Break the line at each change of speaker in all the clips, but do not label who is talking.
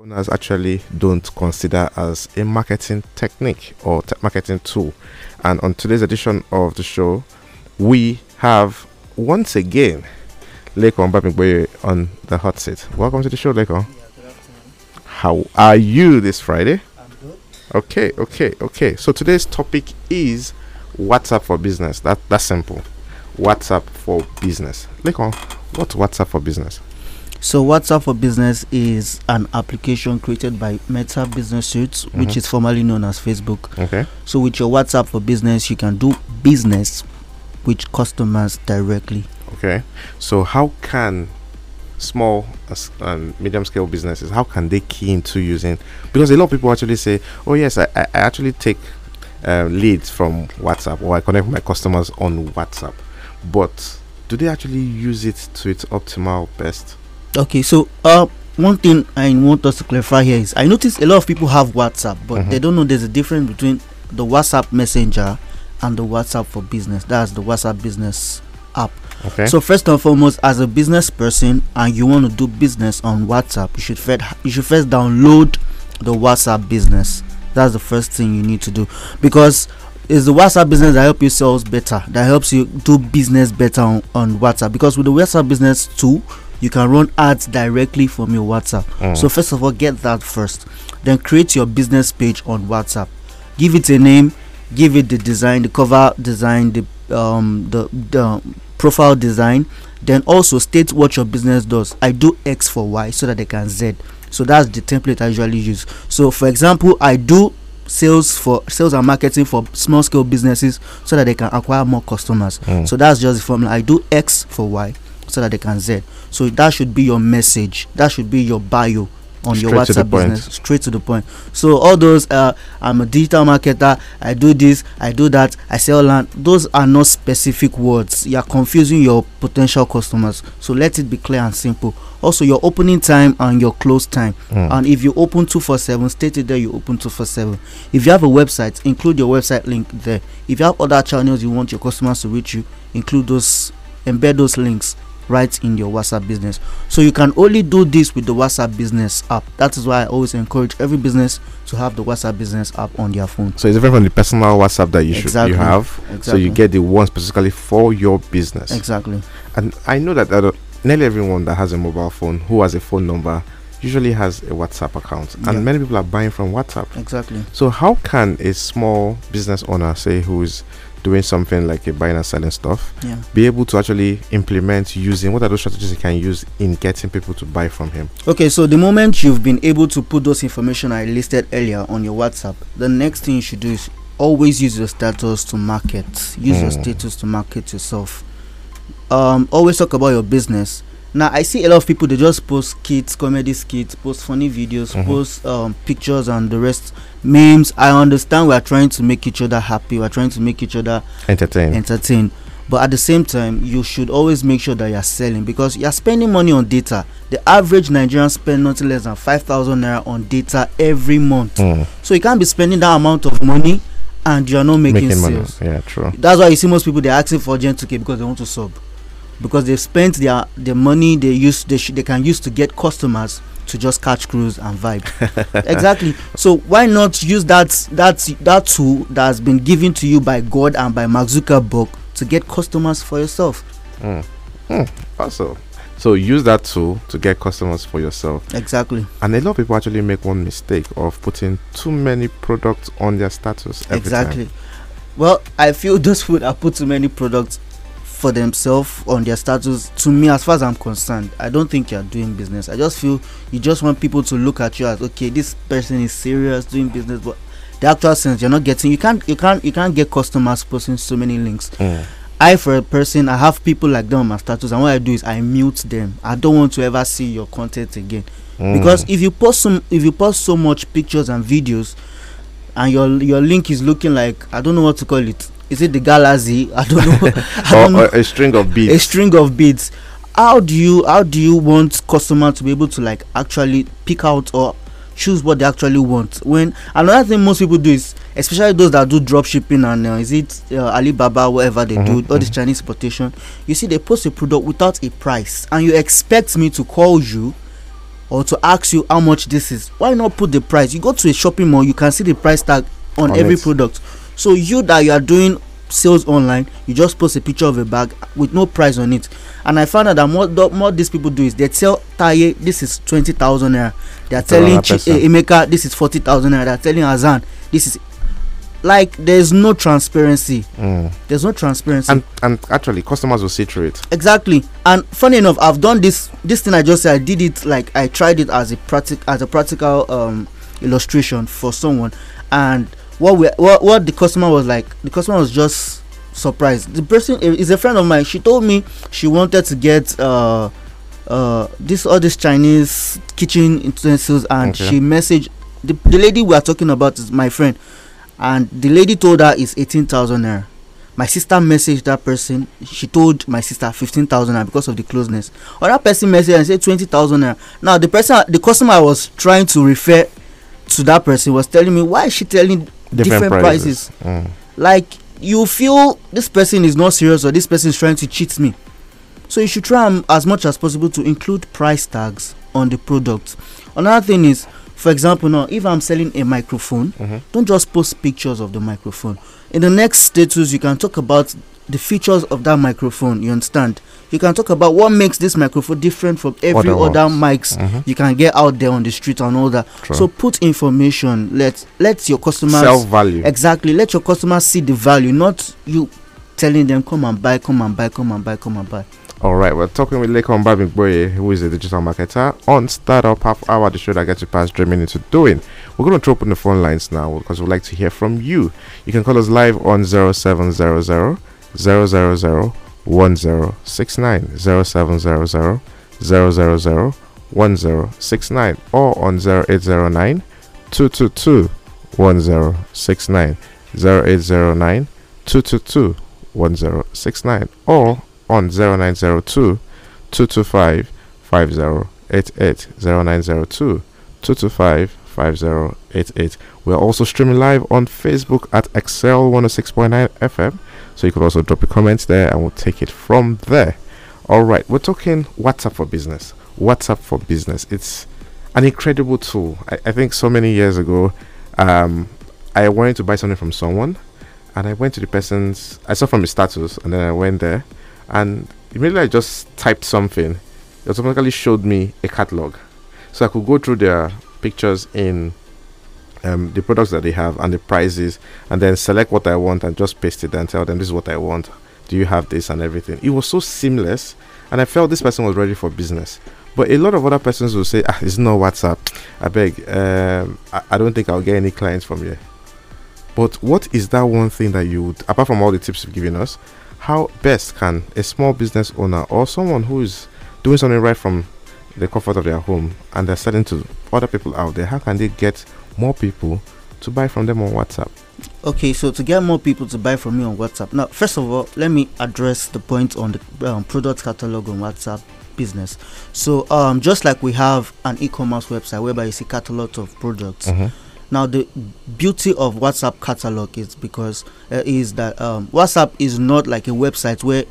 owners actually don't consider as a marketing technique or te- marketing tool. And on today's edition of the show, we have once again Lekon Bamigboye on the hot seat. Welcome to the show, Lekon. How are you this Friday?
I'm good.
Okay, okay, okay. So today's topic is WhatsApp for business. That that's simple. WhatsApp for business. Lekon, what's WhatsApp for business?
So WhatsApp for Business is an application created by Meta Business Suite, which
Mhm.
is formerly known as Facebook.
Okay.
So with your WhatsApp for Business, you can do business with customers directly.
Okay. So how can small uh, and medium scale businesses how can they key into using because a lot of people actually say oh yes i, I actually take uh, leads from whatsapp or i connect with my customers on whatsapp but do they actually use it to its optimal best
Okay, so uh, one thing I want us to clarify here is I notice a lot of people have WhatsApp, but
Mhm.
they don't know there's a difference between the WhatsApp Messenger and the WhatsApp for Business. That's the WhatsApp Business app.
okay
So first and foremost, as a business person and you want to do business on WhatsApp, you should first you should first download the WhatsApp business. That's the first thing you need to do because it's the WhatsApp business that helps you sell better, that helps you do business better on, on WhatsApp. Because with the WhatsApp business tool, you can run ads directly from your WhatsApp.
Mm.
So first of all, get that first. Then create your business page on WhatsApp. Give it a name. Give it the design, the cover design, the um the the profile design. Then also state what your business does. I do X for Y so that they can Z. So that's the template I usually use. So for example, I do sales for sales and marketing for small scale businesses so that they can acquire more customers.
Mm.
So that's just the formula. I do X for Y so that they can Z. So that should be your message. That should be your bio on your
Straight the
WhatsApp
point.
business. Straight to the point. So all those uh, I'm a digital marketer. I do this. I do that. I sell land. Those are not specific words. You are confusing your potential customers. So let it be clear and simple. Also your opening time and your close time.
Mm.
And if you open 247, state it there you open 247. If you have a website, include your website link there. If you have other channels you want your customers to reach you, include those, embed those links right in your WhatsApp business. So you can only do this with the WhatsApp business app. That is why I always encourage every business to have the WhatsApp business app on their phone.
so it's different from the personal whatsapp that you should
Exactly.
you have so you get the one specifically for your business
exactly.
and i know that, that uh, nearly everyone that has a mobile phone who has a phone number usually has a whatsapp account and
Yeah.
many people are buying from whatsapp
Exactly.
So how can a small business owner, say who is doing something like a buying and selling stuff,
Yeah.
be able to actually implement using what are those strategies he can use in getting people to buy from him?
Okay, so the moment you've been able to put those information I listed earlier on your WhatsApp, the next thing you should do is always use your status to market. Use your
Mm.
status to market yourself. Um, always talk about your business. Now I see a lot of people they just post skits, comedy skits, post funny videos,
Mhm.
post um, pictures and the rest memes. I understand we are trying to make each other happy. We are trying to make each other
Entertain.
entertain but at the same time you should always make sure that you're selling because you're spending money on data the average nigerian spend nothing less than 5000 naira on data every month
Mm,
so you can't be spending that amount of money and you're not making,
making money.
sales
Yeah, true.
that's why you see most people they're asking for gen 2k because they want to sub because they've spent their the money they use they, sh- they can use to get customers to just catch cruise and vibe exactly so why not use that that that tool that has been given to you by god and by mark zuckerberg to get customers for yourself
Mm. Mm, Also, so use that tool to get customers for yourself.
exactly
And a lot of people actually make one mistake of putting too many products on their status every
exactly
time.
well i feel those people that put too many products for themselves on their status to me as far as i'm concerned i don't think you're doing business i just feel you just want people to look at you as okay this person is serious doing business but the actual sense you're not getting you can't you can't you can't get customers posting so many links
Mm.
i for a person i have people like them on my status and what i do is i mute them i don't want to ever see your content again
Mm.
because if you post some if you post so much pictures and videos and your your link is looking like i don't know what to call it is it the galaxy? I don't know. I don't
or,
know.
or a string of beads.
a string of beads. How do you how do you want customer to be able to like actually pick out or choose what they actually want? When another thing most people do is especially those that do drop shipping and uh, is it uh, alibaba whatever they
Mhm,
do all this
mhm.
chinese importation you see they post a product without a price and you expect me to call you or to ask you how much this is. Why not put the price? You go to a shopping mall you can see the price tag on,
On
every
it.
product so you that you are doing sales online you just post a picture of a bag with no price on it. And i found out that more the- more these people do is they tell taye this is twenty thousand naira. They are telling Chi- eh, emeka this is forty thousand naira. They are telling azan. This is like there's no transparency.
Mm.
there's no transparency.
And and actually, customers will see through it.
exactly. And funny enough i've done this this thing i just said i did it like i tried it as a practic as a practical um illustration for someone. And what we what, what the customer was like the customer was just surprised. The person is a friend of mine. She told me she wanted to get uh uh this all these chinese kitchen utensils and
Okay.
she messaged the, the lady we are talking about is my friend. And the lady told her it's 18000 naira. My sister messaged that person. She told my sister 15000 naira because of the closeness. Other person messaged and said 20000 naira. Now the person the customer i was trying to refer to that person was telling me why is she telling different, prices,
Mm.
like you feel this person is not serious or this person is trying to cheat me. So you should try am as much as possible to include price tags on the product. Another thing is for example now if i'm selling a microphone
Mhm.
don't just post pictures of the microphone. In the next status you can talk about the features of that microphone you understand you can talk about what makes this microphone different from every
Other
other mics
Mhm.
you can get out there on the street and all that
True.
so put information let let your customers
self value.
exactly let your customers see the value not you telling them come and buy come and buy come and buy come and buy
All right, we're talking with Lekon Bamigboye, who is a digital marketer on Startup Half Hour, the show that gets you past dreaming into doing. We're going to throw open the phone lines now because we'd like to hear from you. You can call us live on 0700 000 1069, 0700 000 1069, or on 0809 222 1069, 0809 222 1069, or on 0902 225 5088 0902 225 5088 we're also streaming live on facebook at XL 106.9 fm so you could also drop your comments there and we'll take it from there. All right we're talking whatsapp for business. Whatsapp for business it's an incredible tool. I, I think so many years ago um, i wanted to buy something from someone and i went to the person's i saw from his status and then i went there and immediately I just typed something, it automatically showed me a catalog, so I could go through their pictures in um, the products that they have and the prices, and then select what I want and just paste it and tell them this is what I want. Do you have this and everything? It was so seamless, and I felt this person was ready for business. But a lot of other persons will say, "Ah, it's not WhatsApp. I beg, um, I, I don't think I'll get any clients from here." But what is that one thing that you would, apart from all the tips you've given us, how best can a small business owner or someone who is doing something right from the comfort of their home and they're selling to other people out there, how can they get more people to buy from them on WhatsApp?
okay so to get more people to buy from me on whatsapp. Now first of all let me address the point on the um, product catalog on whatsapp business. So um just like we have an e-commerce website whereby you see catalog of products now the beauty of whatsapp catalog is because uh, is that um, whatsapp is not like a website where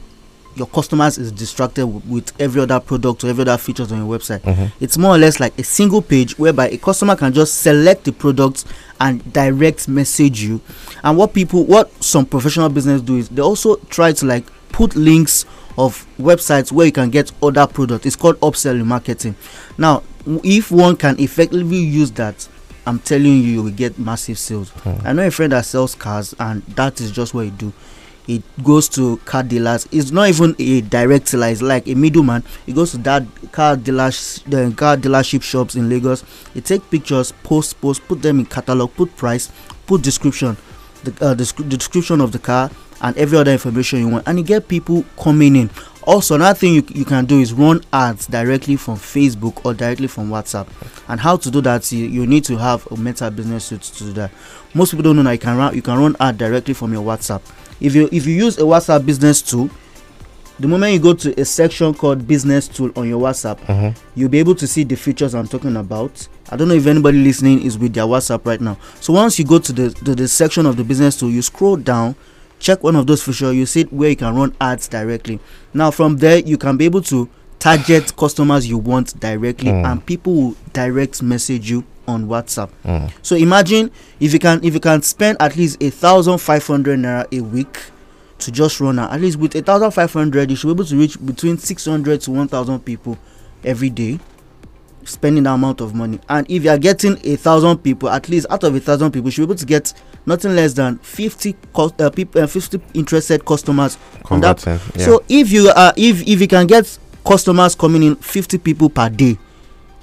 your customers is distracted with every other product or every other features on your website. Mm-hmm. It's more or less like a single page whereby a customer can just select the product and direct message you. And what people what some professional business do is they also try to like put links of websites where you can get other products it's called upselling marketing. Now if one can effectively use that i'm telling you you will get massive sales. Mm. I know a friend that sells cars and that is just what he do it goes to car dealers. It's not even a direct seller it's like a middleman. It goes to that car dealers the car dealership shops in lagos. He take pictures post post put them in catalog put price put description the, uh, the, the description of the car and every other information you want. And you get people coming in. Also another thing you, you can do is run ads directly from facebook or directly from whatsapp. And how to do that you, you need to have a meta business suite to do that. Most people don't know that you can run you can run ad directly from your whatsapp if you if you use a whatsapp business tool the moment you go to a section called business tool on your whatsapp you'll be able to see the features i'm talking about. I don't know if anybody listening is with their whatsapp right now. So once you go to the to the section of the business tool you scroll down check one of those features you see where you can run ads directly. Now from there you can be able to target customers you want directly
Mm.
and people will direct message you on whatsapp
Mm.
so imagine if you can if you can spend at least a thousand five hundred naira a week to just run a- at least with a thousand five hundred you should be able to reach between six hundred to one thousand people every day spending that amount of money and if you are getting a thousand people at least out of a thousand people you should be able to get nothing less than 50 cus- uh, people uh, 50 interested customers that
Yeah.
so if you are if if you can get customers coming in 50 people per day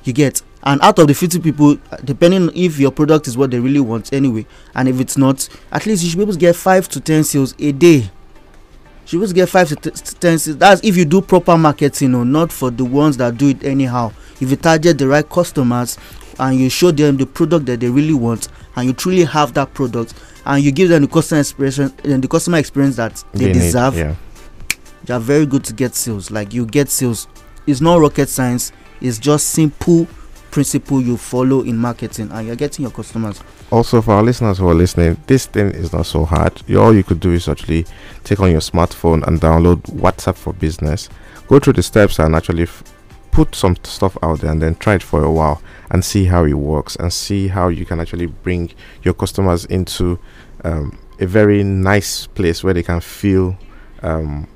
you get and out of the 50 people depending if your product is what they really want anyway and if it's not at least you should be able to get 5 to 10 sales a day. You should be able to get 5 to 10 sales. That's if you do proper marketing or not for the ones that do it anyhow. If you target the right customers and you show them the product that they really want and you truly have that product and you give them the customer experience and the customer experience that they,
need,
deserve
Yeah.
they are very good to get sales. Like you get sales. It's not rocket science. It's just simple principle you follow in marketing and you're getting your customers
Also, for our listeners who are listening, this thing is not so hard. You, all you could do is actually take on your smartphone and download WhatsApp for Business. Go through the steps and actually f- put some stuff out there and then try it for a while and see how it works and see how you can actually bring your customers into um, a very nice place where they can feel um,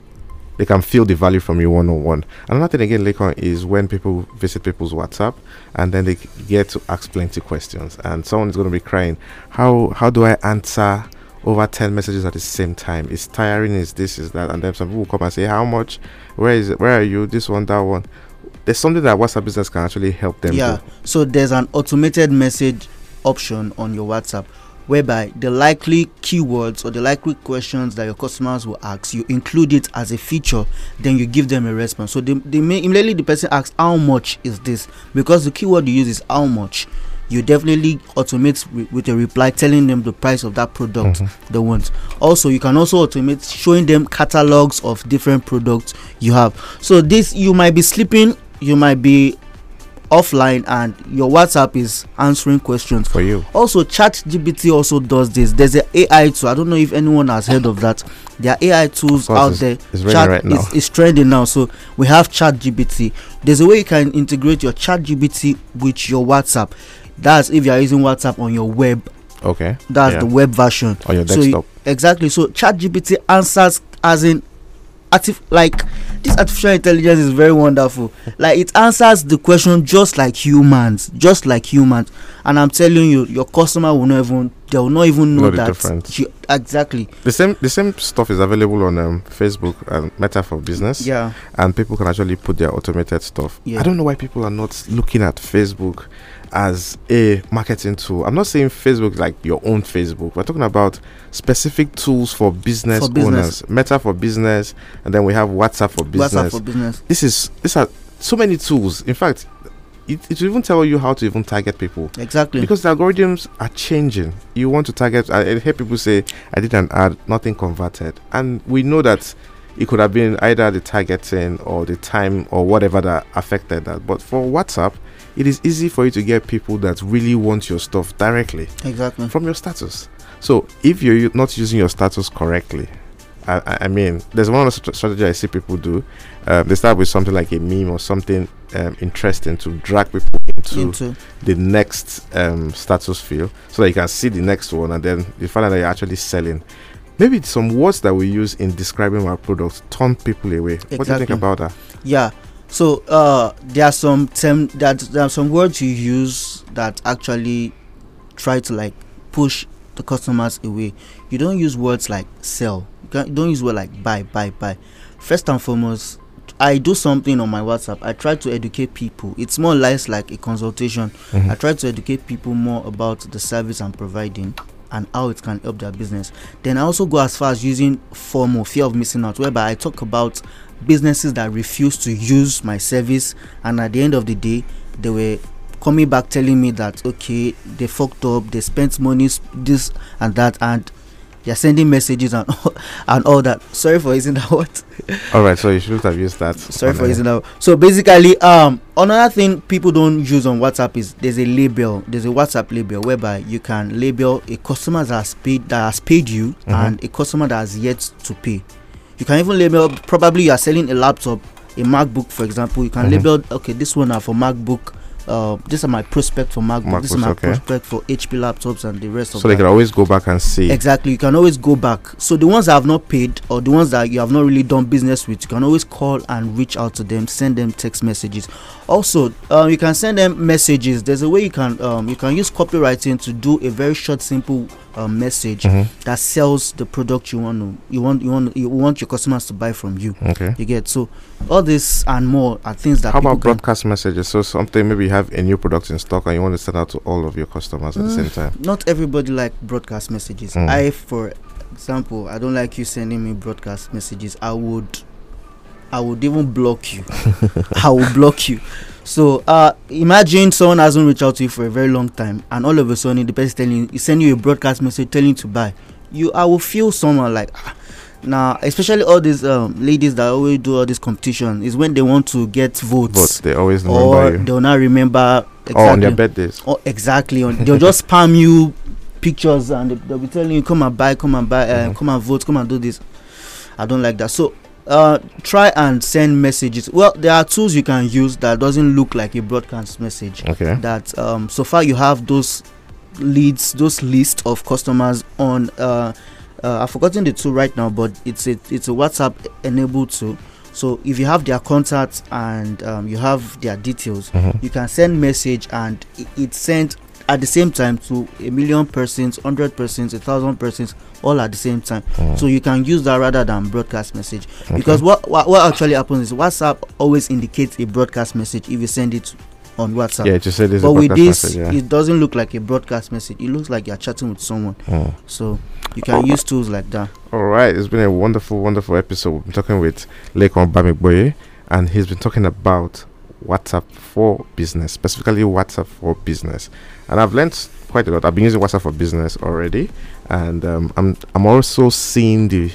they can feel the value from you one on one. Another thing again, Lakon, is when people visit people's WhatsApp and then they get to ask plenty questions, and someone is going to be crying, "How how do I answer over ten messages at the same time? It's tiring. Is this? Is that?" And then some people will come and say, "How much? Where is it? Where are you? This one, that one." There's something that WhatsApp business can actually help them.
yeah
do.
so there's an automated message option on your whatsapp whereby the likely keywords or the likely questions that your customers will ask you include it as a feature then you give them a response. So they, they may immediately the person asks how much is this? Because the keyword you use is how much you definitely automate wi- with a reply telling them the price of that product
Mhm.
they want. Also you can also automate showing them catalogs of different products you have. So this you might be sleeping you might be offline and your whatsapp is answering questions.
For you,
also ChatGPT also does this. There's a ai tool. I don't know if anyone has heard of that. There are ai tools out
it's-
there.
it's
Chat
right now.
is, is trending now so we have ChatGPT. There's a way you can integrate your ChatGPT with your whatsapp. That's if you are using whatsapp on your web.
Okay,
that's
Yeah.
the web version.
On your
so you-
desktop.
exactly so ChatGPT answers as in artif- like this artificial intelligence is very wonderful like it answers the question just like humans just like humans and i'm telling you your customer will not even they will not even know,
Know
that
difference.
you- exactly
the same the same stuff is available on um, Facebook and Meta for Business.
yeah
and people can actually put their automated stuff.
Yeah.
I don't know why people are not looking at Facebook as a marketing tool. I'm not saying Facebook like your own Facebook. We're talking about specific tools for business,
For business.
owners. Meta for business, and then we have WhatsApp for business.
whatsapp for business
this is these are so many tools. In fact, it, it will even tell you how to even target people
exactly
because the algorithms are changing. You want to target. I, I hear people say, "I did an ad, nothing converted," and we know that it could have been either the targeting or the time or whatever that affected that. But for WhatsApp, it is easy for you to get people that really want your stuff directly
exactly
from your status. So if you're not using your status correctly, I, I- mean, there's one other st- strategy I see people do. Um, they start with something like a meme or something um, interesting to drag people into
into
the next um, status field so that you can see the next one and then you find out that you're actually selling. Maybe some words that we use in describing our products turn people away. What do you think about that?
yeah so uh there are some term that there are some words you use that actually try to like push the customers away. You don't use words like sell. You, don't use word like buy buy buy. First and foremost i do something on my whatsapp. I try to educate people. It's more or less like a consultation.
Mhm.
I try to educate people more about the service I'm providing and how it can help their business. Then I also go as far as using FOMO, fear of missing out, whereby I talk about businesses that refuse to use my service, and at the end of the day, they were coming back telling me that okay, they fucked up, they spent money, this and that, and they're sending messages and and all that. Sorry for using that word.
All right, so you shouldn't have used that.
Sorry for using that. So basically, um, another thing people don't use on WhatsApp is there's a label. There's a WhatsApp label whereby you can label a customer that has paid that has paid you
Mhm.
and a customer that has yet to pay. You can even label probably you are selling a laptop. a MacBook, for example, you can
Mhm.
label okay this one are for MacBook. Uh, these are my prospect for MacBook. this is my
okay.
prospect for HP laptops and the rest of
So they
that.
can always go back and see.
Exactly. You can always go back. So the ones that have not paid or the ones that you have not really done business with, you can always call and reach out to them, send them text messages. Also, uh, you can send them messages. There's a way you can um, you can use copywriting to do a very short, simple uh, message
Mhm.
that sells the product you want to you want you want you want your customers to buy from you.
Okay.
You get so all this and more are things that
How about broadcast messages? So something maybe you have a new product in stock and you want to send out to all of your customers at the
Mm.
same time.
not everybody like broadcast messages.
Mm.
I, for example, I don't like you sending me broadcast messages. I would, I would even block you. I will block you. So, uh, imagine someone hasn't reached out to you for a very long time, and all of a sudden the person telling you, send you a broadcast message telling you to buy. You, I will feel someone like. ah, Now, especially all these um, ladies that always do all this competition is when they want to get votes,
But they always
or
remember you.
they'll not remember exactly.
Or on their birthdays.
Oh, exactly. On they'll just spam you pictures and they, they'll be telling you come and buy, come and buy, uh,
Mhm.
come and vote, come and do this. I don't like that. So uh try and send messages. Well, there are tools you can use that doesn't look like a broadcast message.
Okay.
That um so far you have those leads, those list of customers on uh, uh I've forgotten the tool right now, but it's a it's a WhatsApp enabled tool. So if you have their contacts and um, you have their details,
Mhm.
you can send message and i- it's sent at the same time to a million persons, hundred persons, a thousand persons, all at the same time.
Mm.
So you can use that rather than broadcast message
Okay.
because what, what what actually happens is WhatsApp always indicates a broadcast message if you send it on WhatsApp.
yeah, just say this
but with this,
message. Yeah.
it doesn't look like a broadcast message. It looks like you're chatting with someone.
Mm.
So you can use tools like that.
All right, it's been a wonderful, wonderful episode. We've been talking with Lekon Bamigboye, and he's been talking about WhatsApp for business, specifically WhatsApp for business. And I've learned quite a lot. I've been using WhatsApp for business already, and um, I'm I'm also seeing the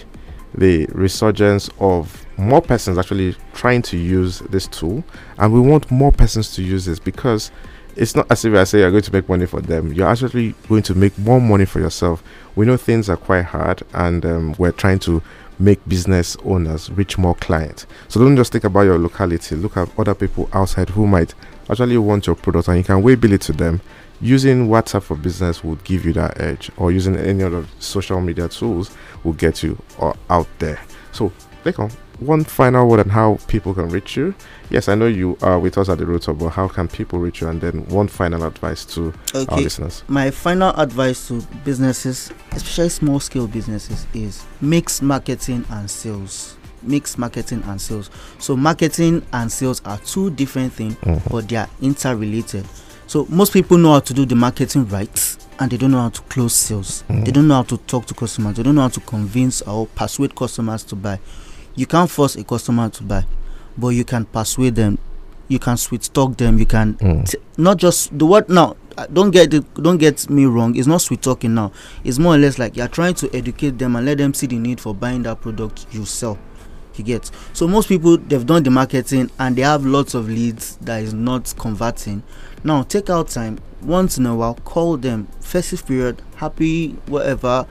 the resurgence of more persons actually trying to use this tool, and we want more persons to use this because it's not as if I say you're going to make money for them. You're actually going to make more money for yourself. We know things are quite hard, and um, we're trying to make business owners reach more clients. So don't just think about your locality. Look at other people outside who might actually want your product, and you can way bill it to them. Using WhatsApp for business would give you that edge, or using any other social media tools will get you uh, out there. So, Lekon, one final word on how people can reach you. Yes, I know you are with us at the Rotor, but how can people reach you? And then one final advice to our listeners.
My final advice to businesses, especially small scale businesses, is mix marketing and sales. Mix marketing and sales. So marketing and sales are two different things,
Mhm.
but they are interrelated. So most people know how to do the marketing right, and they don't know how to close sales.
Mhm.
They don't know how to talk to customers. They don't know how to convince or persuade customers to buy. You can't force a customer to buy, but you can persuade them. You can sweet talk them. You can
Mm.
t- not just the word now uh, don't get it don't get me wrong it's not sweet talking now. It's more or less like you're trying to educate them and let them see the need for buying that product you sell. You get? So most people they've done the marketing and they have lots of leads that is not converting. Now take out time. Once in a while call them. Festive period happy whatever.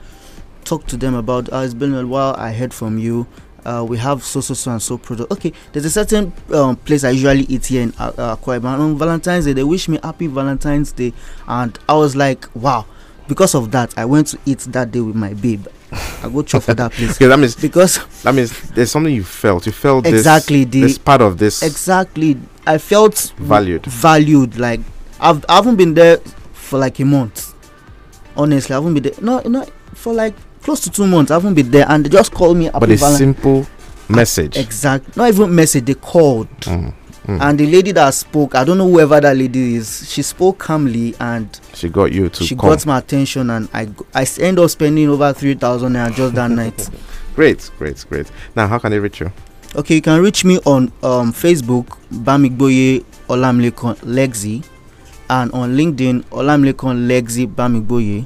Talk to them about uh, it's been a while. I heard from you uh, we have so so so and so product. Okay, there's a certain um, place I usually eat here in uh, uh, Akwa On Valentine's Day, they wish me happy Valentine's Day, and I was like, wow. Because of that, I went to eat that day with my babe. I go chop for that place
Okay, that means
because
that means there's something you felt. You felt this,
exactly the
this part of this
exactly I felt
valued.
valued. Like I've I haven't been there for like a month. Honestly, I haven't been there. No, no, for like close to two months. I haven't been there, and they just called me.
But a simple message.
Exact. Not even message. They called.
Mm, mm.
and the lady that spoke i don't know whoever that lady is she spoke calmly and
she got you to
she
come.
got my attention and I I end up spending over 3000 naira just that night
Great, great, great. Now, how can they reach you?
okay you can reach me on um facebook bamigboye olamlekon lexi and on linkedin olamlekon lexi bamigboye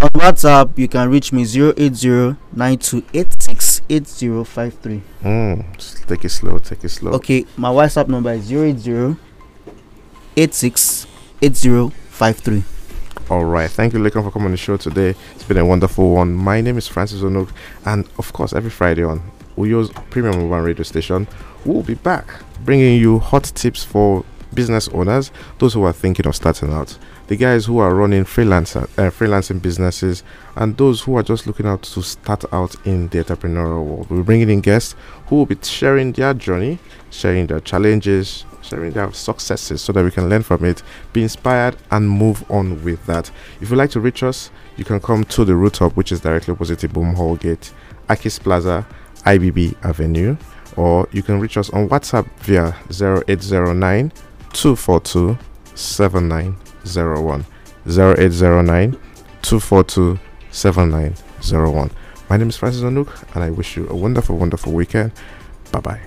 on whatsapp you can reach me 08092868053
Mm, take it slow. Take it slow.
okay my whatsapp number is 080 868053
All right. Thank you, Lekon, for coming on the show today. It's been a wonderful one. My name is Francis Onok, and of course, every Friday on Uyo's premium one radio station. We'll be back bringing you hot tips for business owners, those who are thinking of starting out, the guys who are running freelancer, uh, freelancing businesses, and those who are just looking out to start out in the entrepreneurial world. We're bringing in guests who will be sharing their journey, sharing their challenges, sharing their successes so that we can learn from it, be inspired, and move on with that. If you'd like to reach us, you can come to the rooftop, which is directly opposite the Boom Hall Gate, Akis Plaza, IBB Avenue, or you can reach us on WhatsApp via 0809 242 7901. 0809 242 7901. My name is Francis Onuk, and I wish you a wonderful, wonderful weekend. Bye bye.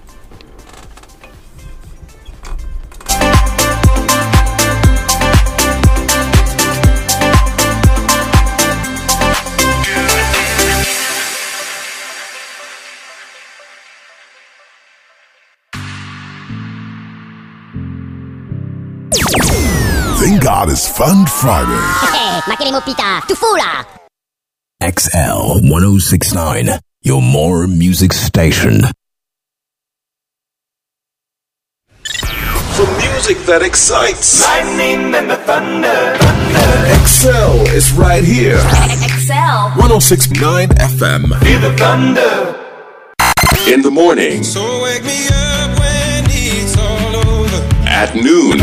God it's Fun Friday.
Ma che le mopita, tu fula!
XL 1069, your more music station.
For music that excites,
Lightning and the thunder, thunder.
XL is right here.
XL.
1069 FM.
Feel the thunder.
In the morning,
So wake me up when it's all over.
at noon,